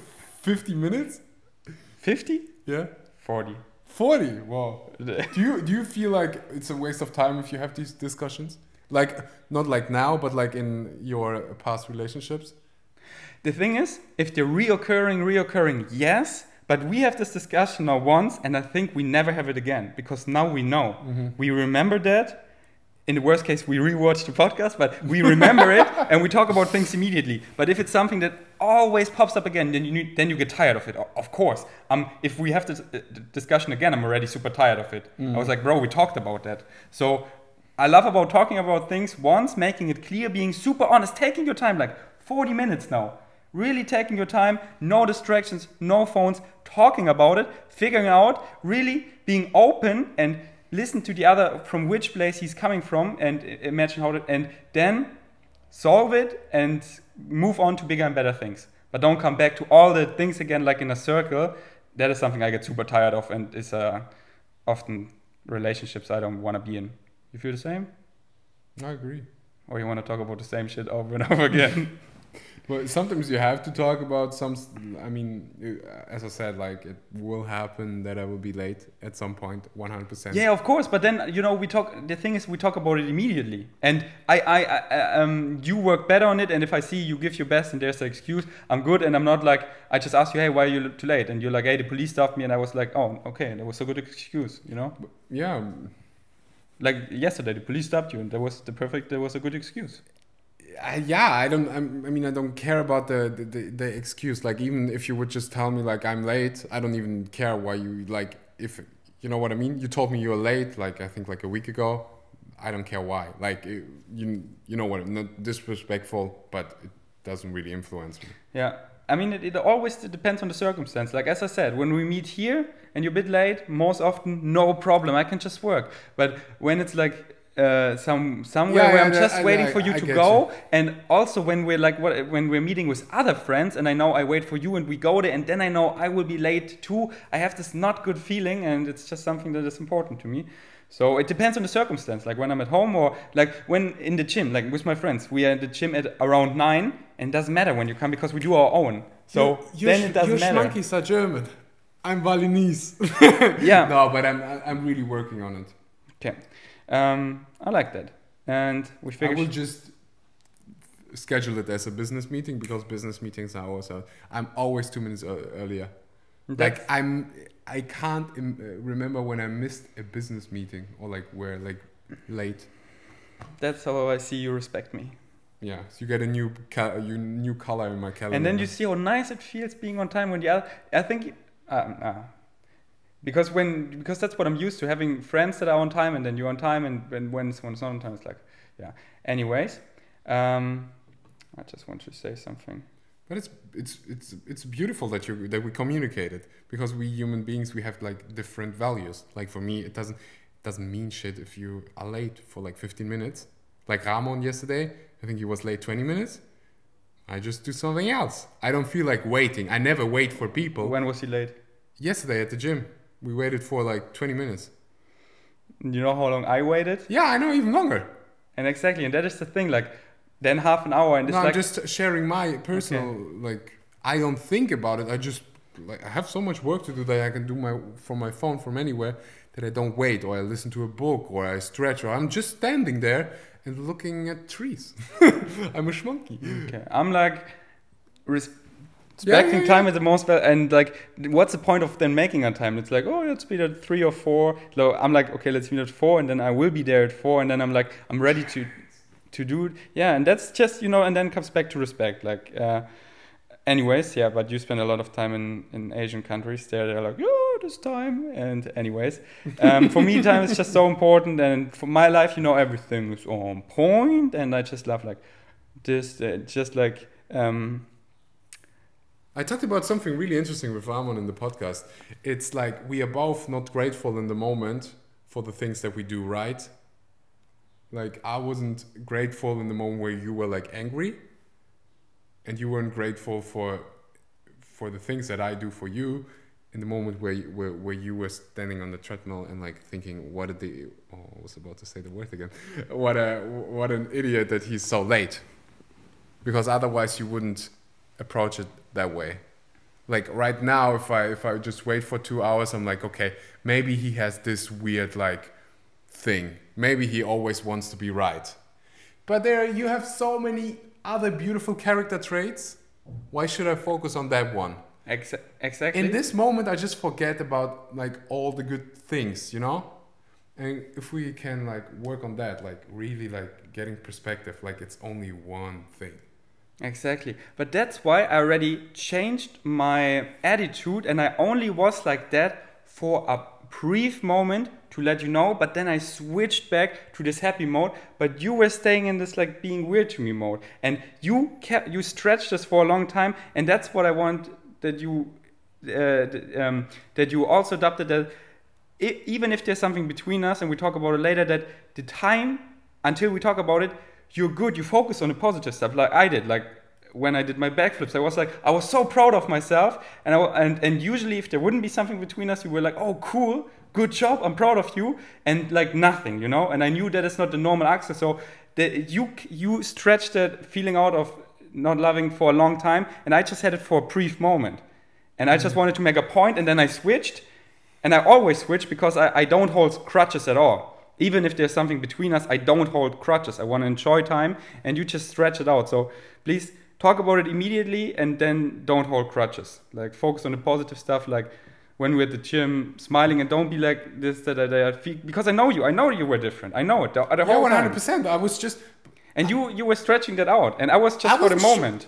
50 minutes? Fifty? Yeah. Forty? 40. Wow. <laughs> Do you do you feel like it's a waste of time if you have these discussions? Like not like now, but like in your past relationships? The thing is, if they're reoccurring, reoccurring, yes. But we have this discussion now once, and I think we never have it again because now we know. We remember that. In the worst case, we rewatch the podcast, but we remember it <laughs> and we talk about things immediately. But if it's something that always pops up again, then you need, then you get tired of it. Of course, um, if we have this uh, discussion again, I'm already super tired of it. I was like, bro, we talked about that. So I love about talking about things once, making it clear, being super honest, taking your time, like 40 minutes now. Really taking your time, no distractions, no phones, talking about it, figuring out, really being open and listen to the other from which place he's coming from and imagine how to, and then solve it and move on to bigger and better things. But don't come back to all the things again like in a circle. That is something I get super tired of and is uh, often relationships I don't want to be in. You feel the same? I agree. Or you want to talk about the same shit over and <laughs> over again? <laughs> But sometimes you have to talk about some. I mean, as I said, like it will happen that I will be late at some point, one hundred percent. yeah, of course. But then you know we talk. The thing is, we talk about it immediately. And I, I, I um, you work better on it. And if I see you give your best and there's an excuse, I'm good. And I'm not like I just ask you, hey, why are you too late? And you're like, hey, the police stopped me. And I was like, oh, okay, that was a good excuse. You know, Yeah. Like yesterday, the police stopped you, and that was the perfect. That was a good excuse. I, yeah, I don't. I'm, I mean, I don't care about the, the, the the excuse. Like, even if you would just tell me like I'm late, I don't even care why you like. If you know what I mean, you told me you were late. Like I think like a week ago. I don't care why. Like it, you you know what? Not disrespectful, but it doesn't really influence me. Yeah. I mean, it, it always depends on the circumstance. Like, as I said, when we meet here and you're a bit late, most often, no problem. I can just work. But when it's like uh, some somewhere Yeah, where yeah, I'm just I- waiting I- for you I to go, and also when we're like what, when we're meeting with other friends, and I know I wait for you, and we go there, and then I know I will be late too. I have this not good feeling, and it's just something that is important to me. So it depends on the circumstance. Like when I'm at home, or like when in the gym, like with my friends, we are in the gym at around nine, and it doesn't matter when you come because we do our own. So Your- then your it doesn't sch- matter. Your schmankies are German. I'm Balinese. <laughs> Yeah. no, but I'm I'm really working on it. Okay. Um, I like that. And we figured. I will just schedule it as a business meeting because business meetings are always. Uh, I'm always two minutes ear- earlier. Like I'm, I can't uh, remember when I missed a business meeting or like where like late. that's how I see you respect me. Yeah, so you get a new ca- you new color in my calendar. And then you see how nice it feels being on time when the other. I think. Um, uh, because when because that's what I'm used to having friends that are on time and then you're on time and, and when someone's not on time it's like yeah. Anyways, um, I just want to say something. But it's it's it's it's beautiful that you that we communicated because we human beings we have like different values. Like for me, it doesn't it doesn't mean shit if you are late for like 15 minutes. Like Ramon yesterday, I think he was late 20 minutes. I just do something else. I don't feel like waiting. I never wait for people. When was he late? Yesterday at the gym, we waited for like 20 minutes. You know how long I waited? Yeah, I know even longer. And exactly, and that is the thing. Like then half an hour, and it's No, like I'm just sharing my personal like. I don't think about it. I just like I have so much work to do that I can do my from my phone from anywhere that I don't wait or I listen to a book or I stretch or I'm just standing there and looking at trees. <laughs> I'm a schmonkey. okay. I'm like res- Yeah, respecting yeah, time at the most and like what's the point of then making a time? It's like oh let's meet at three or four. So I'm like okay let's meet at four, and then I will be there at four, and then I'm like I'm ready to to do it. Yeah, and that's just you know, and then comes back to respect. Like, uh, anyways, yeah. But you spend a lot of time in in Asian countries. There, they're like, oh, this time. And anyways, um, for me, time is just so important. And for my life, you know, everything is on point, and I just love like this, uh, just like. Um, I talked about something really interesting with Ramon in the podcast. It's like we are both not grateful in the moment for the things that we do right. Like I wasn't grateful in the moment where you were like angry, and you weren't grateful for for the things that I do for you in the moment where you, where, where you were standing on the treadmill and like thinking what did the oh I was about to say the word again. <laughs> What a what an idiot that he's so late. Because otherwise you wouldn't approach it that way. Like right now if i if i just wait for two hours i'm like okay maybe he has this weird like thing. Maybe he always wants to be right. But there you have so many other beautiful character traits. Why should i focus on that one exa- exactly. in this moment i just forget about like all the good things you know and if we can like work on that like really like getting perspective like it's only one thing Exactly. But that's why I already changed my attitude and I only was like that for a brief moment to let you know, but then I switched back to this happy mode. But you were staying in this like being weird to me mode. And you kept you stretched this for a long time, and that's what I want that you uh, um, that you also adopted that even if there's something between us and we talk about it later, that the time until we talk about it, you're good. You focus on the positive stuff, like I did. Like when I did my backflips, I was like, I was so proud of myself. And I, and and usually, if there wouldn't be something between us, you were like, oh, cool, good job, I'm proud of you, and like nothing, you know. And I knew that it's not the normal Axel, so that you you stretched that feeling out of not loving for a long time, and I just had it for a brief moment, and I just mm-hmm. wanted to make a point, and then I switched, and I always switch because I, I don't hold crutches at all. Even if there's something between us, I don't hold crutches. I want to enjoy time, and you just stretch it out. So please talk about it immediately, and then don't hold crutches. Like focus on the positive stuff, like when we're at the gym, smiling, and don't be like this, that, that, that, because I know you. I know you were different. I know it. The, the yeah whole 100% time. i was just And you you were stretching that out, and I was just I for the moment.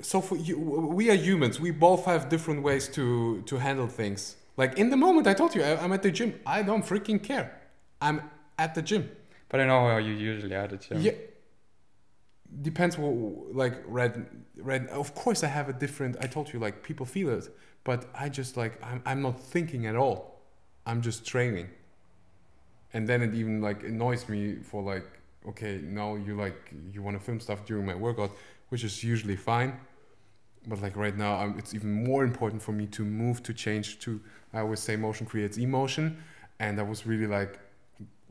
So for you we are humans. We both have different ways to to handle things. Like in the moment i told you I, i'm at the gym. I don't freaking care. I'm at the gym. But I know how you usually are at the gym. yeah. Depends what like red red of course i have a different i told you like people feel it but i just like i'm, I'm not thinking at all. I'm just training. And then it even like annoys me for like okay now you like you want to film stuff during my workout which is usually fine but like right now I'm, it's even more important for me to move to change to i always say motion creates emotion and i was really like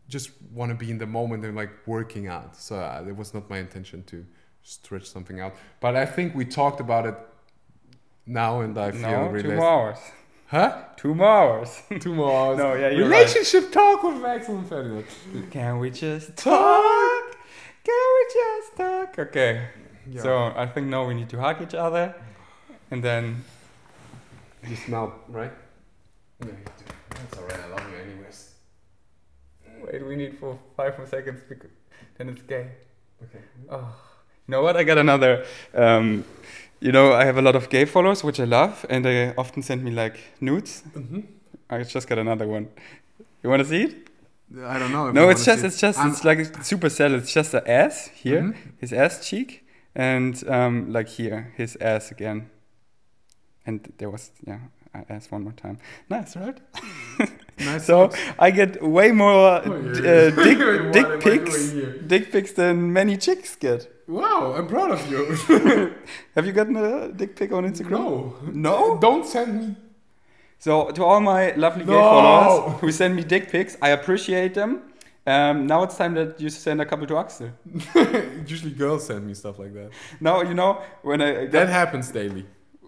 just want to be in the moment and like working out so uh, it was not my intention to stretch something out but i think we talked about it now and i feel no, really two hours. huh Two more hours. two more hours <laughs> No, yeah, you're right. relationship talk with Axel and Ferdinand Can we just talk? Can we just talk? Okay. Yeah. So I think now we need to hug each other, and then you smell right yeah you do. that's alright i love you anyways wait. We need for five more seconds because then it's gay. okay Oh, you know what? I got another. Um, you know, I have a lot of gay followers, which I love, and they often send me like nudes. mm-hmm. I just got another one. You want to see it? I don't know. No, it's just it's just I'm- it's like a super cell. It's just the ass here, Mhm. his ass cheek, and um, like here, his ass again. And there was yeah, I ass one more time. Nice, right? <laughs> Nice So. I get way more Oh, yeah. uh, dick <laughs> What am I dick pics, dick pics than many chicks get. Wow, I'm proud of you. <laughs> Have you gotten a dick pic on Instagram? no. No? Don't send me. So to all my lovely gay followers who send me dick pics, I appreciate them. Um, now it's time that you send a couple to Axel. <laughs> Usually girls send me stuff like that. Now you know when I That happens daily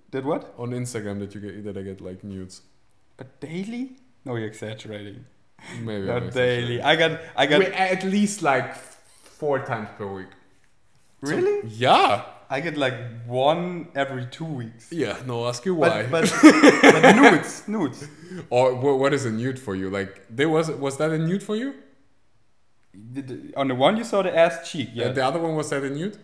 did what? on Instagram that you get that I get like nudes. But daily? No, you're exaggerating. Maybe. I'm Not daily. I got I got at least like four times per week. So- really. yeah. I get like one every two weeks. Yeah. No, ask you why. But but, <laughs> but nudes, nudes. or wha- what is a nude for you? Like there was was that a nude for you? The- the- On the one you saw the ass cheek, yeah, And the other one was that a nude?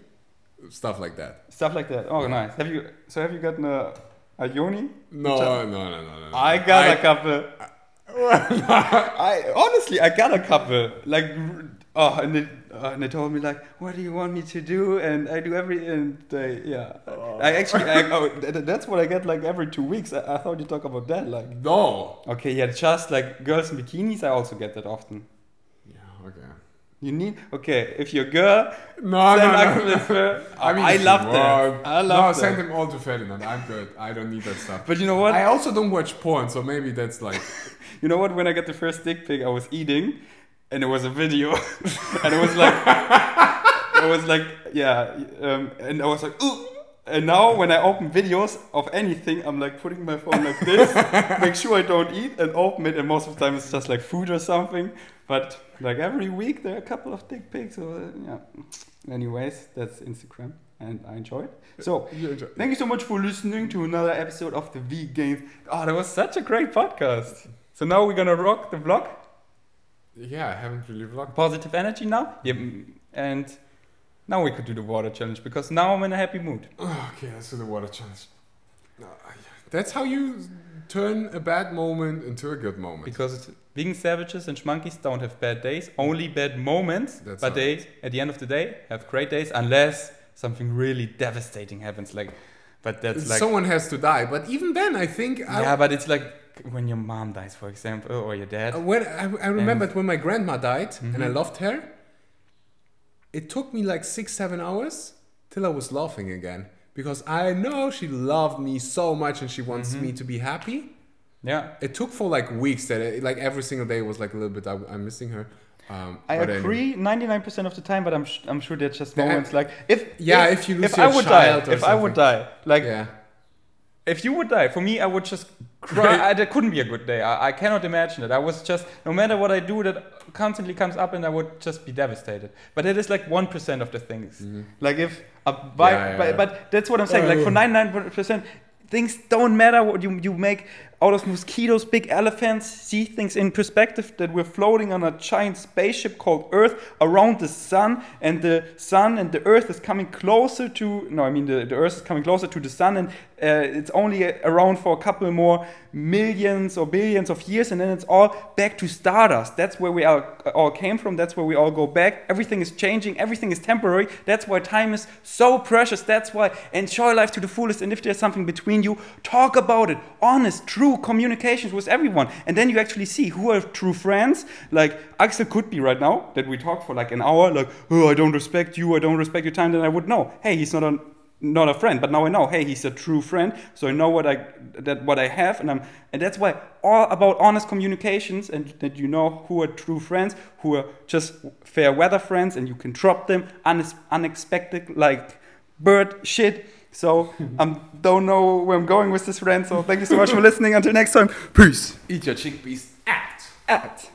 Stuff like that. stuff like that. Oh, nice. Have you? So have you gotten a a yoni? No, no, no, no, no. no. I got I- a couple. <laughs> I honestly, I got a couple. Like, oh, and they, uh, and they told me like, what do you want me to do? And I do every, and they, yeah. I actually, I, oh, th- that's what I get like every two weeks. I, I thought you talk about that, like. No. Okay, yeah, just like girls in bikinis, I also get that often. Yeah. Okay. You need okay. If you're a girl, No, no, no. <laughs> I mean, I love that. I no, love send them all to Ferdinand. I'm good. I don't need that stuff. But you know what? I also don't watch porn, so maybe that's like. <laughs> You know what? When I got the first dick pic, I was eating, and it was a video, <laughs> and it was like, it was like, yeah, um, and I was like, ooh. And now when I open videos of anything, I'm like putting my phone like this, <laughs> make sure I don't eat, and open it. And most of the time it's just like food or something. But like every week there are a couple of dick pics. So uh, yeah. Anyways, that's Instagram, and I enjoy it. So You enjoy- Thank you so much for listening to another episode of the V Games. Oh, that was such a great podcast. So now we're gonna rock the vlog. Yeah, I haven't really vlogged. Positive energy now. Yep. Mm, and now we could do the water challenge because now I'm in a happy mood. Oh, okay, let's do the water challenge. No, I- That's how you turn a bad moment into a good moment. Because vegan savages and schmonkeys don't have bad days, only bad moments. That's but they, at the end of the day, have great days unless something really devastating happens. Like, but that's like Someone has to die, but even then, I think I, yeah, but it's like when your mom dies, for example, or your dad. Uh, when I, I remembered when my grandma died and I Mhm. loved her, it took me like six, seven hours till I was laughing again because I know she loved me so much and she wants Mhm. me to be happy. Yeah. It took for like weeks that it, like every single day was like a little bit I, I'm missing her. Um, I but anyway. agree 99% of the time, but I'm, sh- I'm sure there's just The- moments like if Yeah, if you lose if your I would child die, or if I would die, like yeah, if you would die, for me, I would just cry. I, that couldn't be a good day. I, I cannot imagine it. I was just no matter what I do, that constantly comes up, and I would just be devastated. But it is like one percent of the things. Mhm. Like if a vi- Yeah, yeah, but, yeah. but that's what I'm saying. Like for Oh. 99%, things don't matter what you you make out of mosquitoes, big elephants, see things in perspective that we're floating on a giant spaceship called Earth around the sun, and the sun and the Earth is coming closer to no, I mean the, the Earth is coming closer to the sun, and uh, it's only uh, around for a couple more millions or billions of years, and then it's all back to stardust. That's where we all, all came from. That's where we all go back. Everything is changing. Everything is temporary. That's why time is so precious. That's why enjoy life to the fullest. And if there's something between you, talk about it. Honest, true communications with everyone, and then you actually see who are true friends. Like Axel could be right now that we talk for like an hour. Like, oh, I don't respect you. I don't respect your time. Then I would know. Hey, he's not a not a friend, but now I know, hey, he's a true friend. So I know what I that what I have, and I'm and that's why all about honest communications and that you know who are true friends, who are just fair weather friends, and you can drop them unex- unexpected like bird shit. So I <laughs> um, don't know where I'm going with this friend. So thank you so much for listening. Until next time, peace. eat your chickpeas. Act. Act.